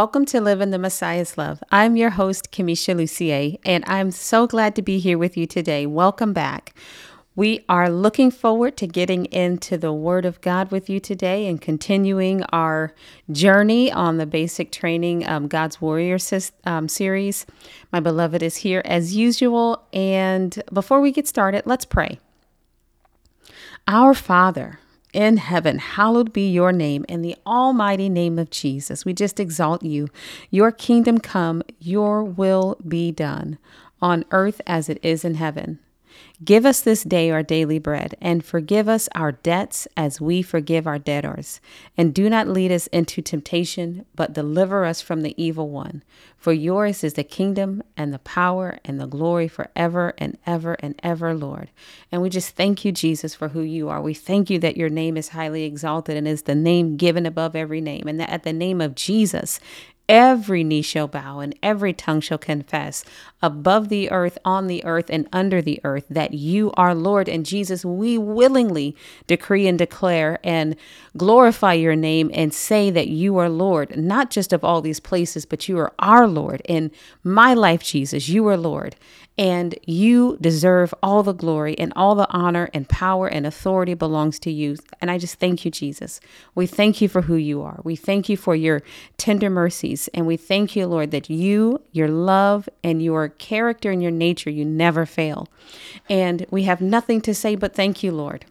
Welcome to Live in the Messiah's Love. I'm your host, Kamisha Lucier, and I'm so glad to be here with you today. Welcome back. We are looking forward to getting into the Word of God with you today and continuing our journey on the basic training um, God's Warrior um, series. My beloved is here as usual. And before we get started, let's pray. Our Father, in heaven, hallowed be your name in the almighty name of Jesus. We just exalt you. Your kingdom come, your will be done on earth as it is in heaven. Give us this day our daily bread, and forgive us our debts as we forgive our debtors. And do not lead us into temptation, but deliver us from the evil one. For yours is the kingdom and the power and the glory forever and ever and ever, Lord. And we just thank you, Jesus, for who you are. We thank you that your name is highly exalted and is the name given above every name, and that at the name of Jesus, every knee shall bow and every tongue shall confess above the earth, on the earth, and under the earth that you are Lord. And Jesus, we willingly decree and declare and glorify your name and say that you are Lord, not just of all these places, but you are our Lord. In my life, Jesus, you are Lord and you deserve all the glory and all the honor and power and authority belongs to you. And I just thank you, Jesus. We thank you for who you are. We thank you for your tender mercies. And we thank you, Lord, that you, your love, and your character and your nature, you never fail. And we have nothing to say but thank you, Lord.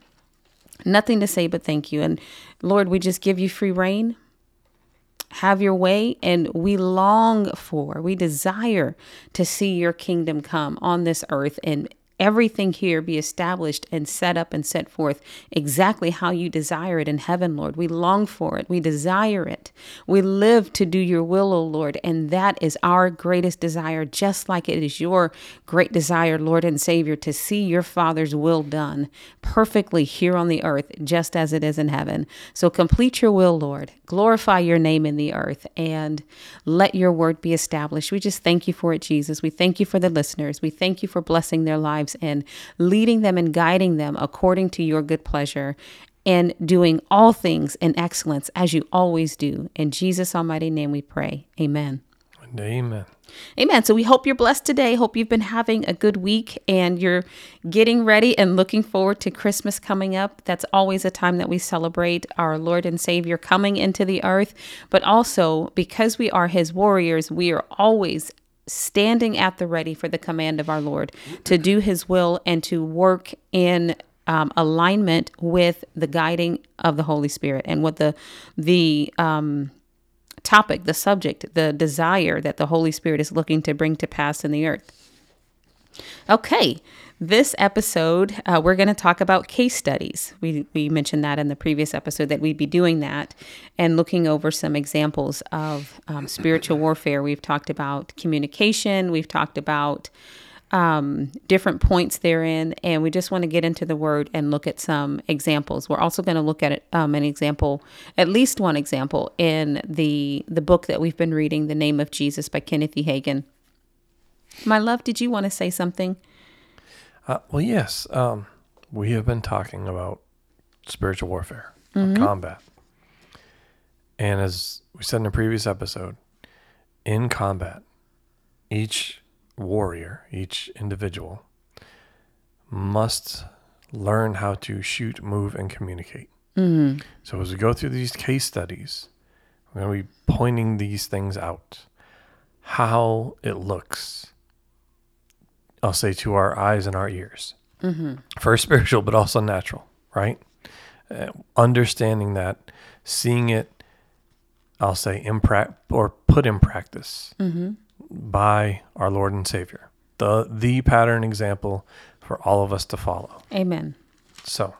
Nothing to say but thank you. And Lord, we just give you free reign have your way, and we long for, we desire to see your kingdom come on this earth and everything here be established and set up and set forth exactly how you desire it in heaven, Lord. We long for it. We desire it. We live to do your will, O Lord. And that is our greatest desire, just like it is your great desire, Lord and Savior, to see your Father's will done perfectly here on the earth, just as it is in heaven. So complete your will, Lord. Glorify your name in the earth and let your word be established. We just thank you for it, Jesus. We thank you for the listeners. We thank you for blessing their lives lives and leading them and guiding them according to your good pleasure and doing all things in excellence as you always do. In Jesus' almighty name we pray. Amen. Amen. Amen. So we hope you're blessed today. Hope you've been having a good week and you're getting ready and looking forward to Christmas coming up. That's always a time that we celebrate our Lord and Savior coming into the earth. But also, because we are his warriors, we are always standing at the ready for the command of our Lord to do his will and to work in um, alignment with the guiding of the Holy Spirit and what the the um, topic, the subject, the desire that the Holy Spirit is looking to bring to pass in the earth. Okay, this episode, uh, we're going to talk about case studies. We, we mentioned that in the previous episode that we'd be doing that and looking over some examples of um, spiritual warfare. We've talked about communication, we've talked about um, different points therein, and we just want to get into the word and look at some examples. We're also going to look at um, an example, at least one example, in the the book that we've been reading, "The Name of Jesus" by Kenneth E. Hagin. My love, did you want to say something? Uh, well, yes. Um, we have been talking about spiritual warfare, mm-hmm. combat. And as we said in a previous episode, in combat, each warrior, each individual must learn how to shoot, move, and communicate. Mm-hmm. So as we go through these case studies, we're going to be pointing these things out how it looks I'll say to our eyes and our ears. Mm-hmm. First spiritual, but also natural, right? Uh, understanding that, seeing it, I'll say, in pra- or put in practice mm-hmm. by our Lord and Savior. The, the pattern example for all of us to follow. Amen. So,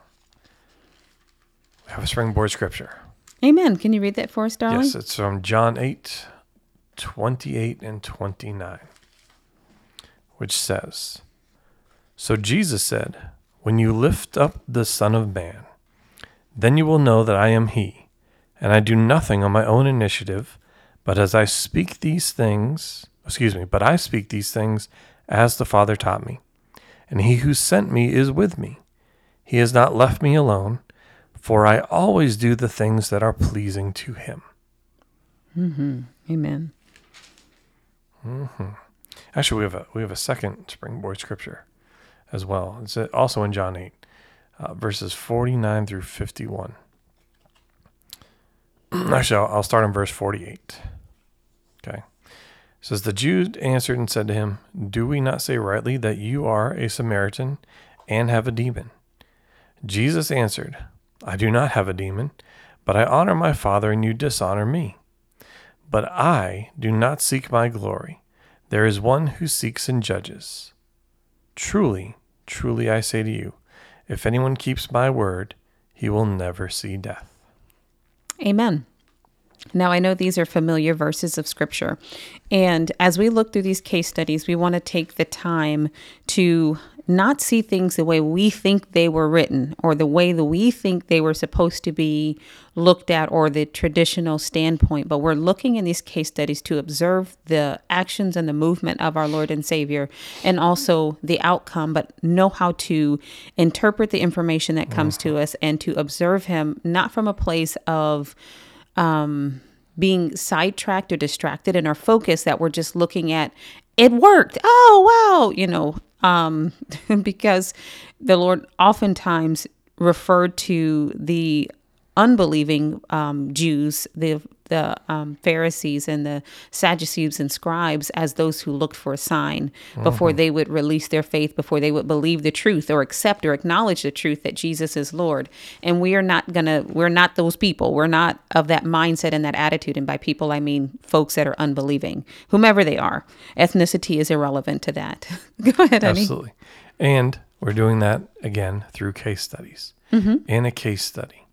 we have a springboard scripture. Amen. Can you read that for us, darling? Yes, it's from John 8, 28 and 29 which says, So Jesus said, When you lift up the Son of Man, then you will know that I am He, and I do nothing on my own initiative, but as I speak these things, excuse me, but I speak these things as the Father taught me. And He who sent me is with me. He has not left me alone, for I always do the things that are pleasing to Him. Mm-hmm. Amen. Actually, we have a we have a second springboard scripture as well. It's also in John eight, uh, verses forty nine through fifty one. Actually, I'll, I'll start in verse forty eight. Okay, it says the Jews answered and said to him, "Do we not say rightly that you are a Samaritan and have a demon?" Jesus answered, "I do not have a demon, but I honor my Father, and you dishonor me." But I do not seek my glory. There is one who seeks and judges. Truly, truly I say to you, if anyone keeps my word, he will never see death. Amen. Now, I know these are familiar verses of scripture. And as we look through these case studies, we want to take the time to not see things the way we think they were written or the way that we think they were supposed to be looked at or the traditional standpoint, but we're looking in these case studies to observe the actions and the movement of our Lord and Savior and also the outcome, but know how to interpret the information that comes to us and to observe Him not from a place of, um, being sidetracked or distracted in our focus that we're just looking at it worked. Oh wow you know um because the lord oftentimes referred to the unbelieving um, Jews, the the um, Pharisees and the Sadducees and scribes, as those who looked for a sign before they would release their faith, before they would believe the truth or accept or acknowledge the truth that Jesus is Lord. And we are not gonna, we're not those people. We're not of that mindset and that attitude. And by people, I mean folks that are unbelieving, whomever they are. Ethnicity is irrelevant to that. Go ahead, honey. Absolutely. And we're doing that again through case studies. In a case study,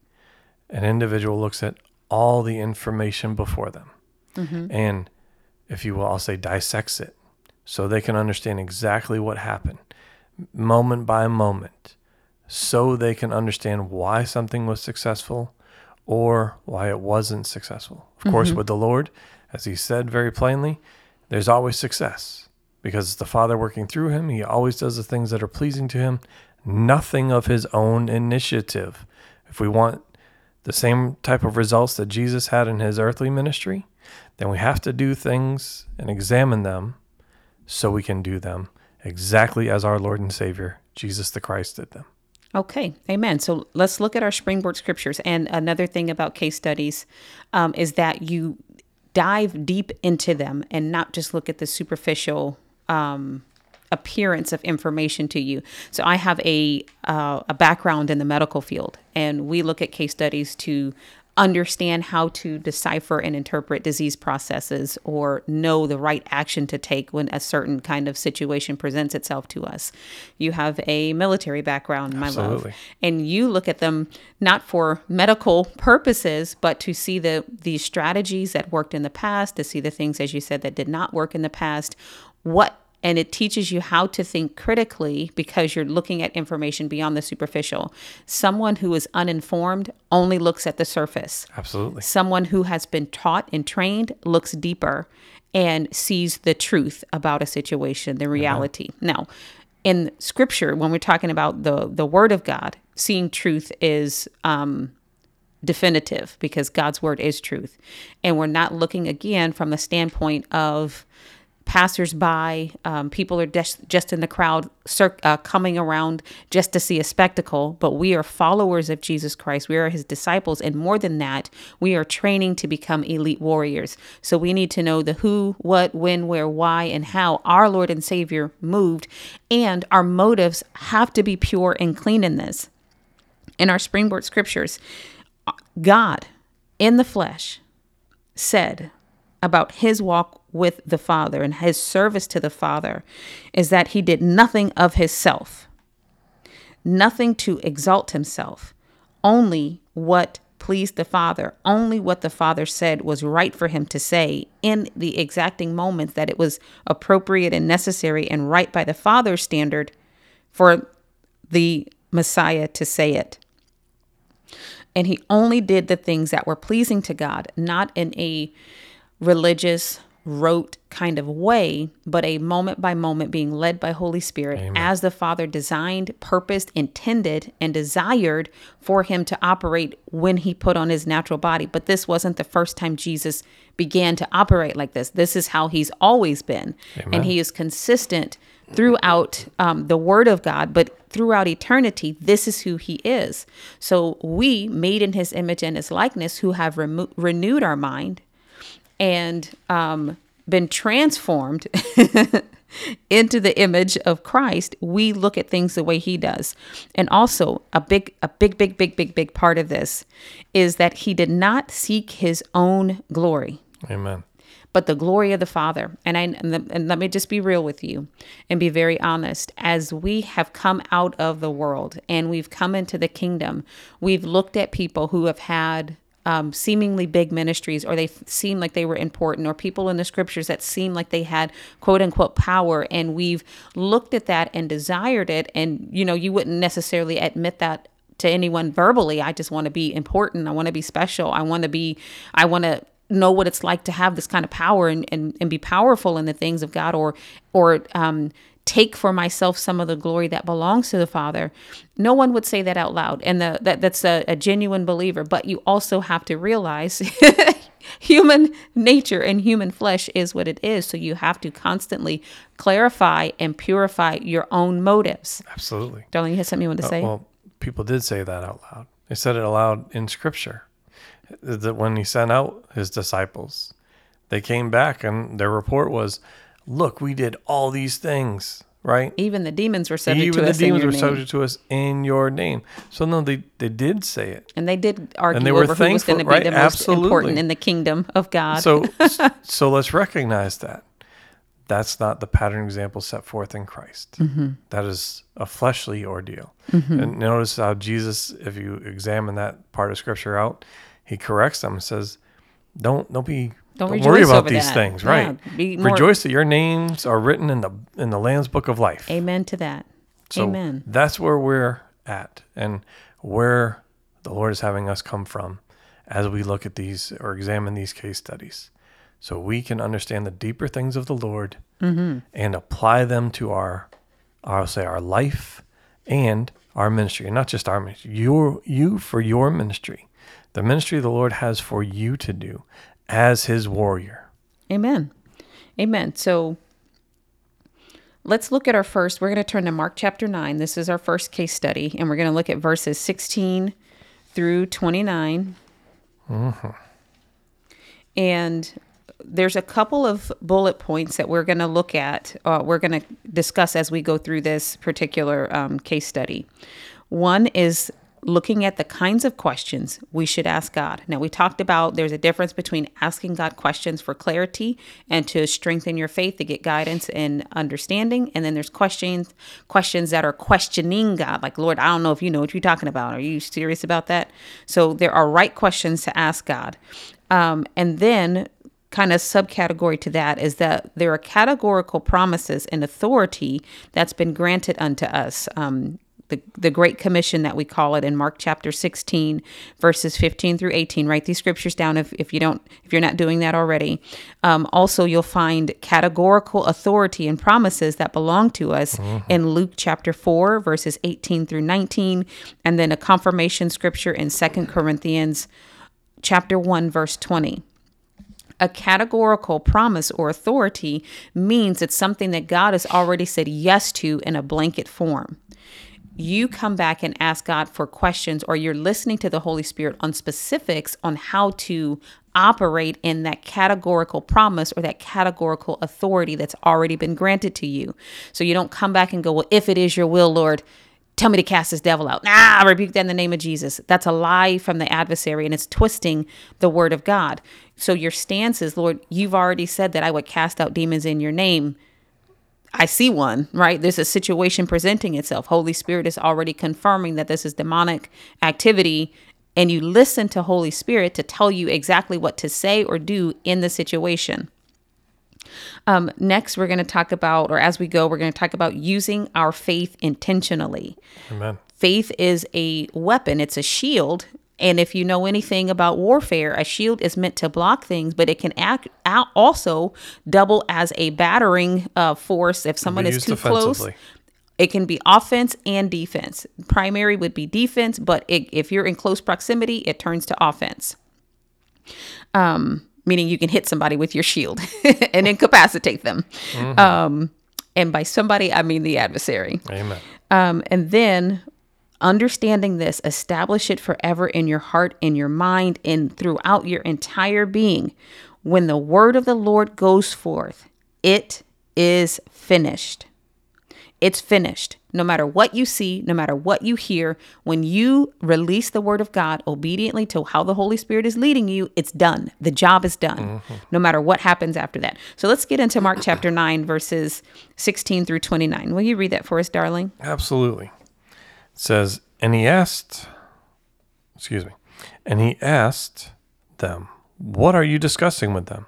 an individual looks at all the information before them. Mm-hmm. And if you will, I'll say dissects it so they can understand exactly what happened moment by moment, so they can understand why something was successful or why it wasn't successful. Of mm-hmm. course, with the Lord, as he said very plainly, there's always success because it's the Father working through him. He always does the things that are pleasing to him, nothing of his own initiative. If we want the same type of results that Jesus had in his earthly ministry, then we have to do things and examine them so we can do them exactly as our Lord and Savior, Jesus the Christ, did them. Okay, amen. So let's look at our springboard scriptures. And another thing about case studies um, is that you dive deep into them and not just look at the superficial um, appearance of information to you. So I have a uh, a background in the medical field, and we look at case studies to understand how to decipher and interpret disease processes or know the right action to take when a certain kind of situation presents itself to us. You have a military background, my love, and you look at them not for medical purposes, but to see the the strategies that worked in the past, to see the things, as you said, that did not work in the past. What and it teaches you how to think critically because you're looking at information beyond the superficial. Someone who is uninformed only looks at the surface. Absolutely. Someone who has been taught and trained looks deeper and sees the truth about a situation, the reality. Now, in scripture, when we're talking about the the word of God, seeing truth is um, definitive because God's word is truth, and we're not looking again from the standpoint of passersby. Um, people are just just in the crowd, cir- uh, coming around just to see a spectacle. But we are followers of Jesus Christ. We are His disciples, and more than that, we are training to become elite warriors. So we need to know the who, what, when, where, why, and how our Lord and Savior moved, and our motives have to be pure and clean in this. In our springboard scriptures, God in the flesh said about his walk with the Father and his service to the Father is that he did nothing of himself, nothing to exalt himself, only what pleased the Father, only what the Father said was right for him to say in the exacting moments that it was appropriate and necessary and right by the Father's standard for the Messiah to say it. And he only did the things that were pleasing to God, not in a religious rote kind of way, but a moment by moment being led by Holy Spirit Amen. as the Father designed, purposed, intended, and desired for him to operate when he put on his natural body. But this wasn't the first time Jesus began to operate like this. This is how he's always been. Amen. And he is consistent throughout um, the Word of God, but throughout eternity, this is who He is. So we, made in His image and His likeness, who have remo- renewed our mind and um, been transformed into the image of Christ, we look at things the way He does. And also, a big, a big, big, big, big, big part of this is that He did not seek His own glory Amen. but the glory of the Father. And I and, the, and let me just be real with you and be very honest. As we have come out of the world and we've come into the kingdom, we've looked at people who have had um, seemingly big ministries, or they seem like they were important, or people in the scriptures that seem like they had quote unquote power, and we've looked at that and desired it. And you know, you wouldn't necessarily admit that to anyone verbally. I just want to be important. I want to be special. I want to be. I want to know what it's like to have this kind of power and, and, and be powerful in the things of God or or um, take for myself some of the glory that belongs to the Father. No one would say that out loud. And the, that that's a, a genuine believer. But you also have to realize human nature and human flesh is what it is. So you have to constantly clarify and purify your own motives. Absolutely. Darling, you had something you want to uh, say? Well, people did say that out loud. They said it aloud in scripture. That when he sent out his disciples, they came back and their report was, "Look, we did all these things, right? Even the demons were subject Even to the us in demons your were name. subject to us in your name." So no, they they did say it. And they did argue And they were over who was thankful, going to be right? the most Absolutely. important in the kingdom of God. So so let's recognize that. That's not the pattern example set forth in Christ. Mm-hmm. That is a fleshly ordeal. And notice how Jesus, if you examine that part of scripture out, he corrects them and says, "Don't don't be Don't don't, worry about these that. things, right? more- Rejoice that your names are written in the in the Lamb's book of life." Amen to that. So Amen. that's where we're at and where the Lord is having us come from as we look at these or examine these case studies. So we can understand the deeper things of the Lord Mm-hmm. and apply them to our, I'll say, our life and our ministry. And not just our ministry, your, you for your ministry. The ministry the Lord has for you to do as his warrior. Amen. Amen. So let's look at our first. We're going to turn to Mark chapter 9. This is our first case study, and we're going to look at verses 16 through 29. And there's a couple of bullet points that we're going to look at, uh, we're going to discuss as we go through this particular um, case study. One is looking at the kinds of questions we should ask God. Now, we talked about there's a difference between asking God questions for clarity and to strengthen your faith to get guidance and understanding, and then there's questions questions that are questioning God, like Lord, I don't know if you know what you're talking about. Are you serious about that? So there are right questions to ask God, um, and then kind of subcategory to that is that there are categorical promises and authority that's been granted unto us. Um, the, the Great Commission that we call it in Mark chapter 16, verses 15 through 18. Write these scriptures down if, if you don't if you're not doing that already. Um, also, you'll find categorical authority and promises that belong to us in Luke chapter 4, verses 18 through 19, and then a confirmation scripture in Second Corinthians chapter 1, verse 20 a categorical promise or authority means it's something that God has already said yes to in a blanket form. You come back and ask God for questions, or you're listening to the Holy Spirit on specifics on how to operate in that categorical promise or that categorical authority that's already been granted to you. So you don't come back and go, Well, if it is your will, Lord, tell me to cast this devil out. Nah, I rebuke that in the name of Jesus. That's a lie from the adversary and it's twisting the word of God. So your stance is, Lord, you've already said that I would cast out demons in your name. I see one, right? There's a situation presenting itself. Holy Spirit is already confirming that this is demonic activity. And you listen to Holy Spirit to tell you exactly what to say or do in the situation. Um, next, we're going to talk about, or as we go, we're going to talk about using our faith intentionally. Amen. Faith is a weapon, it's a shield And if you know anything about warfare, a shield is meant to block things, but it can act out also double as a battering uh, force if someone is too close. It can be offense and defense. Primary would be defense, but it, if you're in close proximity, it turns to offense. Um, meaning you can hit somebody with your shield and incapacitate them. Um, and by somebody, I mean the adversary. Amen. Um, and then understanding this, establish it forever in your heart, in your mind, and throughout your entire being. When the word of the Lord goes forth, it is finished. It's finished. No matter what you see, no matter what you hear, when you release the word of God obediently to how the Holy Spirit is leading you, it's done. The job is done, mm-hmm. no matter what happens after that. So let's get into Mark chapter 9, verses 16 through 29. Will you read that for us, darling? Absolutely. Says, and he asked, excuse me, and he asked them, what are you discussing with them?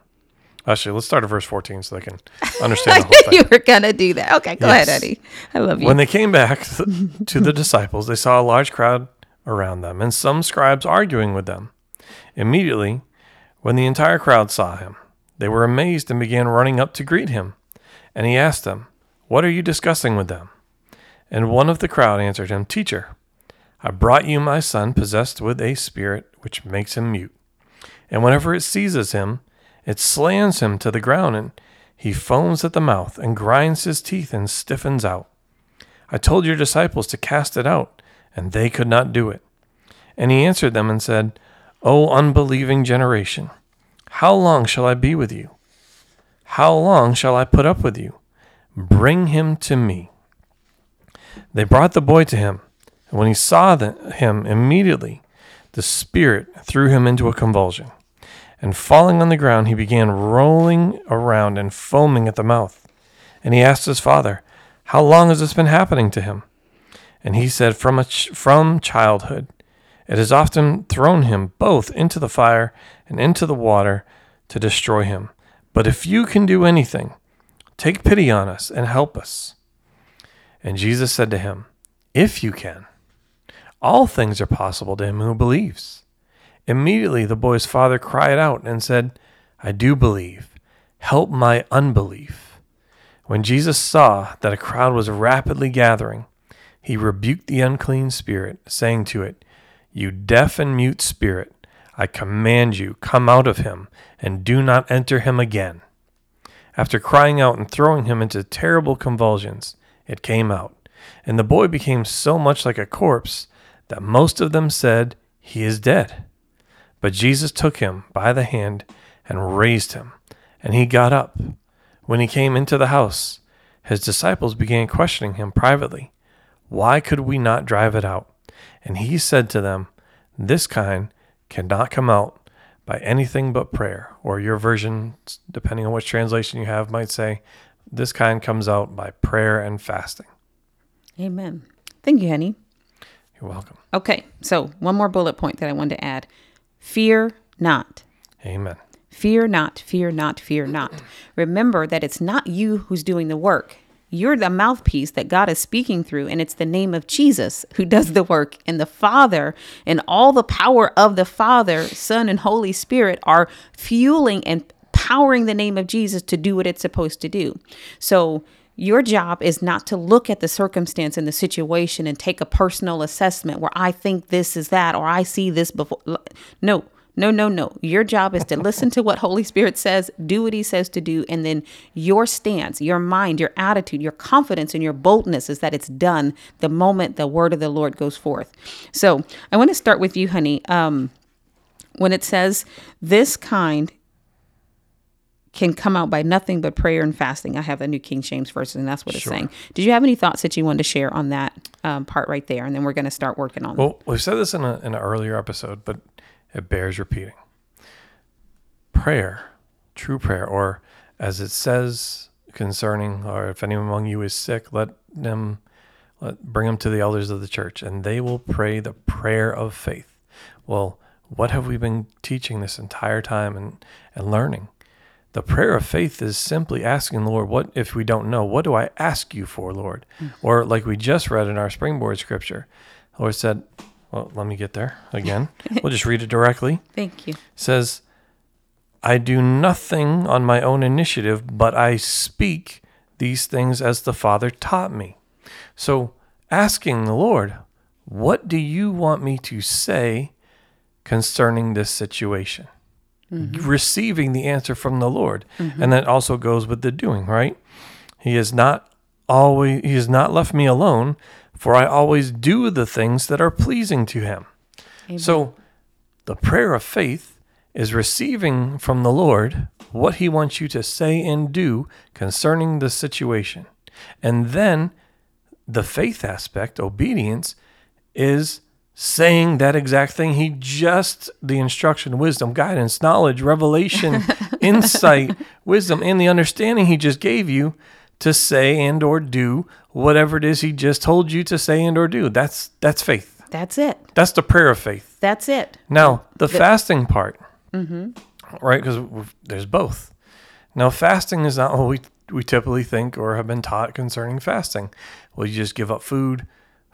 Actually, let's start at verse 14 so they can understand the whole thing. you were gonna do that. Okay, go Yes. ahead, Eddie. I love you. When they came back to the disciples, they saw a large crowd around them and some scribes arguing with them. Immediately, when the entire crowd saw him, they were amazed and began running up to greet him. And he asked them, What are you discussing with them? And one of the crowd answered him, Teacher, I brought you my son possessed with a spirit which makes him mute. And whenever it seizes him, it slams him to the ground, and he foams at the mouth and grinds his teeth and stiffens out. I told your disciples to cast it out, and they could not do it. And he answered them and said, O unbelieving generation, how long shall I be with you? How long shall I put up with you? Bring him to me. They brought the boy to him, and when he saw the, him immediately, the spirit threw him into a convulsion. And falling on the ground, he began rolling around and foaming at the mouth. And he asked his father, How long has this been happening to him? And he said, From, ch- from childhood. It has often thrown him both into the fire and into the water to destroy him. But if you can do anything, take pity on us and help us. And Jesus said to him, If you can, all things are possible to him who believes. Immediately the boy's father cried out and said, I do believe. Help my unbelief. When Jesus saw that a crowd was rapidly gathering, he rebuked the unclean spirit, saying to it, You deaf and mute spirit, I command you, come out of him, and do not enter him again. After crying out and throwing him into terrible convulsions, it came out, and the boy became so much like a corpse that most of them said, He is dead. But Jesus took him by the hand and raised him, and he got up. When he came into the house, his disciples began questioning him privately, Why could we not drive it out? And he said to them, This kind cannot come out by anything but prayer. Or your version, depending on which translation you have, might say, This kind comes out by prayer and fasting. Amen. Thank you, honey. You're welcome. Okay, so one more bullet point that I wanted to add fear not. Amen. Fear not, fear not, fear not. Remember that it's not you who's doing the work. You're the mouthpiece that God is speaking through, and it's the name of Jesus who does the work. And the Father and all the power of the Father, Son, and Holy Spirit are fueling and powering the name of Jesus to do what it's supposed to do. So, your job is not to look at the circumstance and the situation and take a personal assessment where I think this is that or I see this before. No, no, no, no. Your job is to listen to what Holy Spirit says, do what He says to do, and then your stance, your mind, your attitude, your confidence, and your boldness is that it's done the moment the word of the Lord goes forth. So I want to start with you, honey. Um, when it says this kind can come out by nothing but prayer and fasting. I have the New King James version, and that's what it's Sure. saying. Did you have any thoughts that you wanted to share on that um, part right there? And then we're going to start working on. Well, we've said this in, a, in an earlier episode, but it bears repeating. Prayer, true prayer, or as it says concerning, or if anyone among you is sick, let them let bring them to the elders of the church, and they will pray the prayer of faith. Well, what have we been teaching this entire time and, and learning? The prayer of faith is simply asking the Lord, what if we don't know? What do I ask you for, Lord? Hmm. Or like we just read in our springboard scripture, the Lord said, Well, let me get there again. we'll just read it directly. Thank you. It says, I do nothing on my own initiative, but I speak these things as the Father taught me. So, asking the Lord, what do you want me to say concerning this situation? Mm-hmm. Receiving the answer from the Lord. Mm-hmm. And that also goes with the doing, right? He is not always he has not left me alone, for I always do the things that are pleasing to him. Amen. So the prayer of faith is receiving from the Lord what he wants you to say and do concerning the situation. And then the faith aspect, obedience, is saying that exact thing he just the instruction wisdom guidance knowledge revelation insight wisdom and the understanding he just gave you to say and or do whatever it is he just told you to say and or do that's that's faith That's it. that's the prayer of faith That's it. now, the fasting part, mm-hmm. right? Because there's both. Now, fasting is not what we, we typically think or have been taught concerning fasting. Well, you just give up food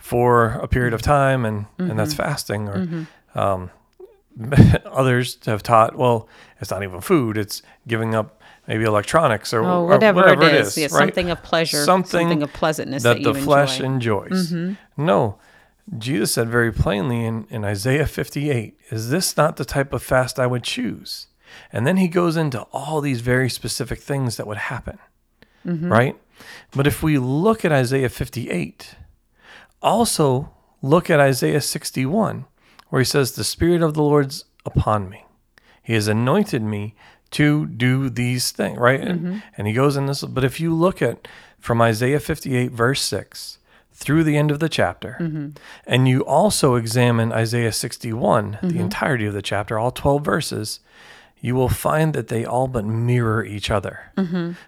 for a period of time and, and that's fasting. Or um, others have taught, well, it's not even food, it's giving up maybe electronics or, Oh, or whatever, it is. Yeah, right? something of pleasure, something, of pleasantness that, that the flesh enjoy. Mm-hmm. enjoys. No, Jesus said very plainly in, in Isaiah 58 Is this not the type of fast I would choose? And then he goes into all these very specific things that would happen, Mm-hmm. right? But if we look at Isaiah 58, also look at Isaiah 61, where he says, The Spirit of the Lord's upon me. He has anointed me to do these things, right? And, mm-hmm. and he goes in this, but if you look at from Isaiah 58, verse 6, through the end of the chapter, mm-hmm. and you also examine Isaiah 61, the mm-hmm. entirety of the chapter, all 12 verses, you will find that they all but mirror each other.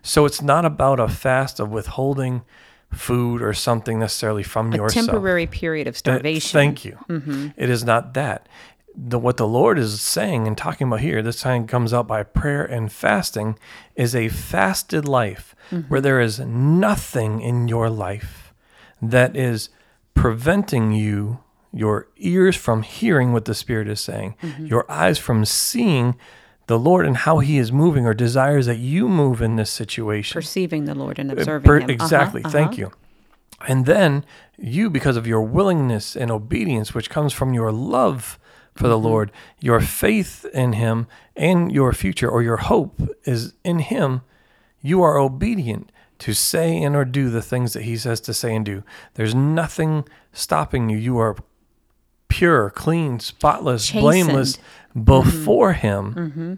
So it's not about a fast of withholding food or something necessarily from A yourself. temporary period of That- starvation. Thank you. Mm-hmm. It is not that. The, what the Lord is saying and talking about here, this time comes out by prayer and fasting, is a fasted life mm-hmm. where there is nothing in your life that is preventing you, your ears from hearing what the Spirit is saying, mm-hmm. your eyes from seeing the Lord and how He is moving or desires that you move in this situation. Perceiving the Lord and Uh, observing per- Him. Uh-huh, Exactly. Thank uh-huh. you. And then you, because of your willingness and obedience, which comes from your love for Mm-hmm. the Lord, your faith in Him, and your future or your hope is in Him, you are obedient to say and or do the things that He says to say and do. There's nothing stopping you. You are pure, clean, spotless, blameless Chastened. before mm-hmm. Him. Mm-hmm.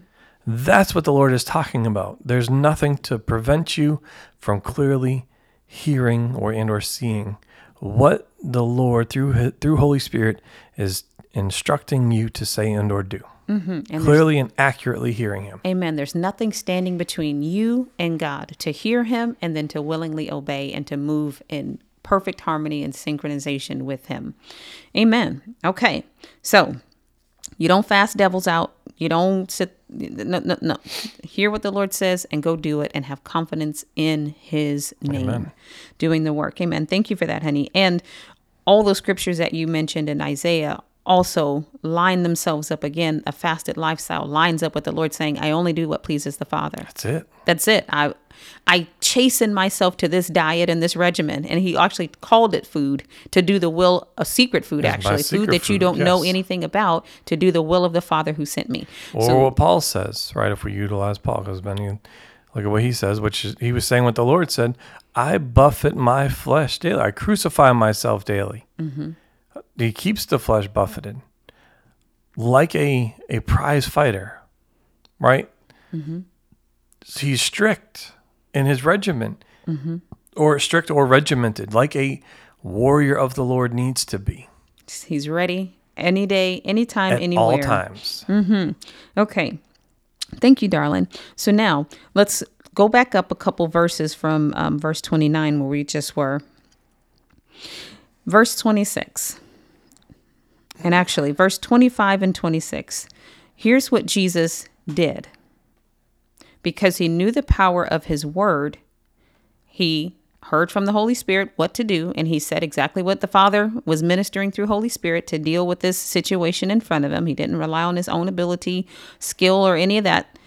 That's what the Lord is talking about. There's nothing to prevent you from clearly hearing or and or seeing what the Lord through through Holy Spirit is instructing you to say and or do. Mm-hmm. And Clearly and accurately hearing Him. Amen. There's nothing standing between you and God to hear Him and then to willingly obey and to move in perfect harmony and synchronization with Him. Amen. Okay. So you don't fast devils out. You don't sit. No, no, no. Hear what the Lord says and go do it and have confidence in His name, doing the work. Amen. Thank you for that, honey. And all those scriptures that you mentioned in Isaiah also line themselves up again. A fasted lifestyle lines up with the Lord saying, I only do what pleases the Father. That's it. That's it. I I chasten myself to this diet and this regimen. And he actually called it food to do the will of secret food, Yes, actually. Food that you don't know yes. anything about to do the will of the Father who sent me. Or so what Paul says, right? If we utilize Paul, because Benny, look at what he says, which is, he was saying what the Lord said I buffet my flesh daily, I crucify myself daily. Mm-hmm. He keeps the flesh buffeted like a, a prize fighter, right? Mm-hmm. He's strict in his regimen, or strict or regimented, like a warrior of the Lord needs to be he's ready any day, anytime, at anywhere. all times. Okay. Thank you, darling. So now let's go back up a couple verses from um, verse 29 where we just were. Verse 26. And actually, verse 25 and 26. Here's what Jesus did. Because he knew the power of his word, he heard from the Holy Spirit what to do, and he said exactly what the Father was ministering through Holy Spirit to deal with this situation in front of him. He didn't rely on his own ability, skill, or any of that.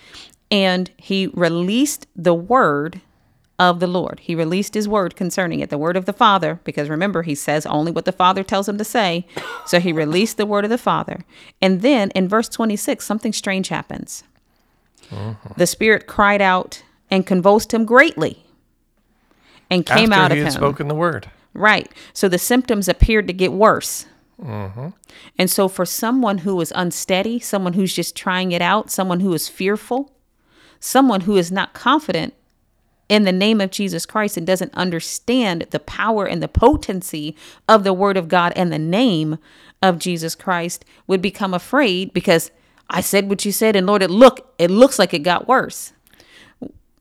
And he released the word of the Lord. He released his word concerning it, the word of the Father, because remember, he says only what the Father tells him to say. So he released the word of the Father. And then in verse 26, something strange happens. Mm-hmm. The Spirit cried out and convulsed him greatly and came After out he of had him. spoken the word. Right. So the symptoms appeared to get worse. Mm-hmm. And so, for someone who is unsteady, someone who's just trying it out, someone who is fearful, someone who is not confident in the name of Jesus Christ and doesn't understand the power and the potency of the Word of God and the name of Jesus Christ, would become afraid because I said what you said, and Lord, it look it looks like it got worse.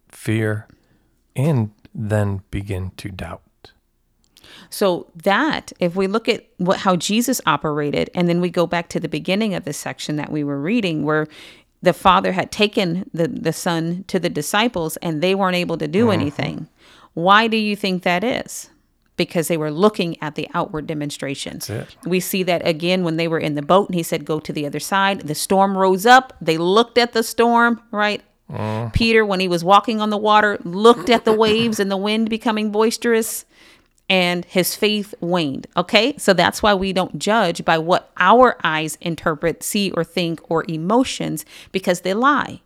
Fear and then begin to doubt. So that if we look at what how Jesus operated and then we go back to the beginning of the section that we were reading where the father had taken the the son to the disciples and they weren't able to do mm-hmm. anything. Why do you think that is? Because they were looking at the outward demonstrations. We see that again when they were in the boat and he said, Go to the other side. The storm rose up. They looked at the storm, right? Uh-huh. Peter, when he was walking on the water, looked at the waves and the wind becoming boisterous, and his faith waned. Okay, so that's why we don't judge by what our eyes interpret, see, or think, or emotions, because they lie.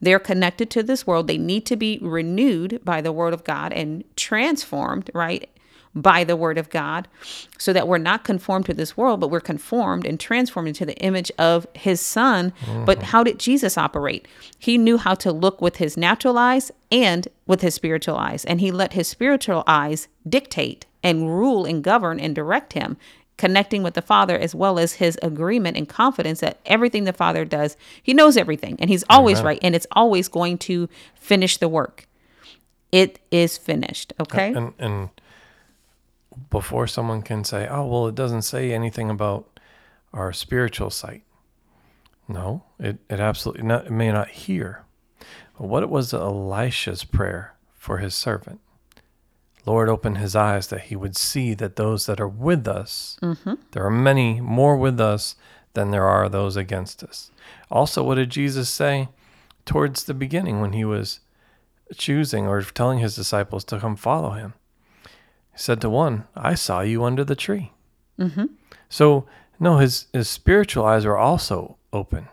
They're connected to this world. They need to be renewed by the word of God and transformed, right? By the word of God, so that we're not conformed to this world, but we're conformed and transformed into the image of his son. But mm-hmm. how did Jesus operate? He knew how to look with his natural eyes and with his spiritual eyes, and he let his spiritual eyes dictate and rule and govern and direct him connecting with the Father as well as his agreement and confidence that everything the Father does, he knows everything and he's always right and it's always going to finish the work. It is finished, okay? And and before someone can say, "Oh, well, it doesn't say anything about our spiritual sight." No, it it absolutely not. It may not hear. But what it was Elisha's prayer for his servant. Lord, open his eyes that he would see that those that are with us, mm-hmm. there are many more with us than there are those against us. Also, what did Jesus say towards the beginning when he was choosing or telling his disciples to come follow him? Said to one, I saw you under the tree. Mm-hmm. So, no, his, his spiritual eyes are also open.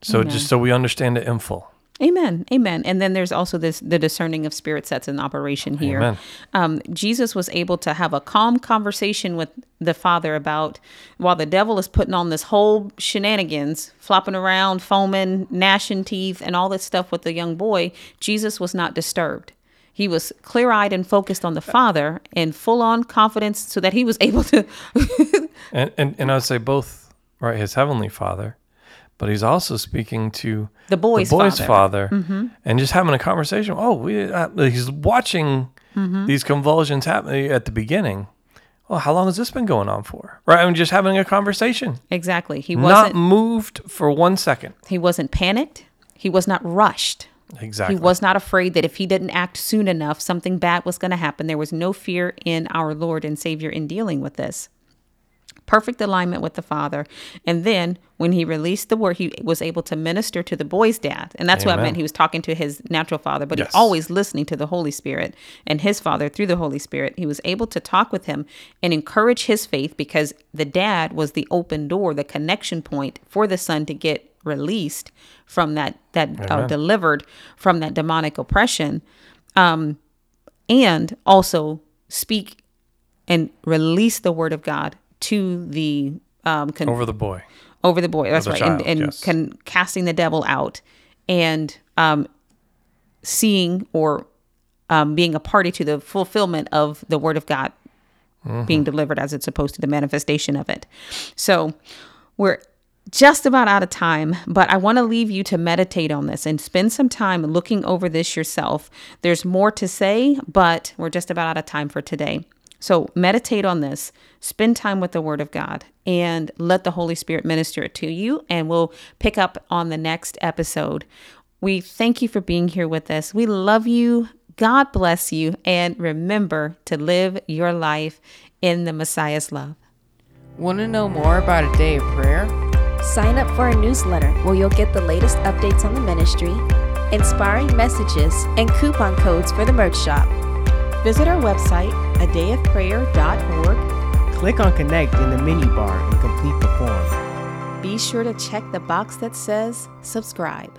So, Amen. just so we understand it in full. Amen. Amen. And then there's also this the discerning of spirit that's in operation here. Amen. Um, Jesus was able to have a calm conversation with the Father about while the devil is putting on this whole shenanigans, flopping around, foaming, gnashing teeth, and all this stuff with the young boy, Jesus was not disturbed. He was clear eyed and focused on the Father in full on confidence so that he was able to And, and, and I would say both, right, his heavenly father, but he's also speaking to The boy's father. Mm-hmm. and just having a conversation. Oh, we, uh, he's watching Mm-hmm. these convulsions happening at the beginning. Well, how long has this been going on for? Right, I'm just having a conversation, exactly. He not wasn't moved for one second. he wasn't panicked. He was not rushed. Exactly. He was not afraid that if he didn't act soon enough, something bad was going to happen. There was no fear in our Lord and Savior in dealing with this. Perfect alignment with the Father. And then when he released the word, he was able to minister to the boy's dad. And that's what I meant. He was talking to his natural father, but Yes. he's always listening to the Holy Spirit and his father through the Holy Spirit. He was able to talk with him and encourage his faith because the dad was the open door, the connection point for the son to get released from that, that uh, delivered from that demonic oppression. Um, and also speak and release the word of God to the um, con- over the boy. over the boy. That's the right, child, and, and yes. con- casting the devil out and um, seeing or um, being a party to the fulfillment of the word of God Mm-hmm. being delivered as it's supposed to, the manifestation of it. So we're just about out of time, but I want to leave you to meditate on this and spend some time looking over this yourself. There's more to say, but we're just about out of time for today. So meditate on this, spend time with the Word of God, and let the Holy Spirit minister it to you. And we'll pick up on the next episode. We thank you for being here with us. We love you. God bless you. And remember to live your life in the Messiah's love. Want to know more about a day of prayer? Sign up for our newsletter where you'll get the latest updates on the ministry, inspiring messages, and coupon codes for the merch shop. Visit our website, adayofprayer.org. Click on Connect in the menu bar and complete the form. Be sure to check the box that says subscribe.